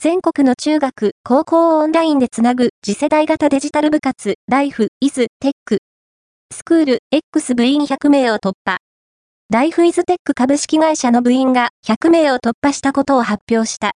全国の中学、高校をオンラインでつなぐ次世代型デジタル部活、ライフ、イズ、テック。スクール、X 部員100名を突破。ライフイズテック株式会社の部員が100名を突破したことを発表した。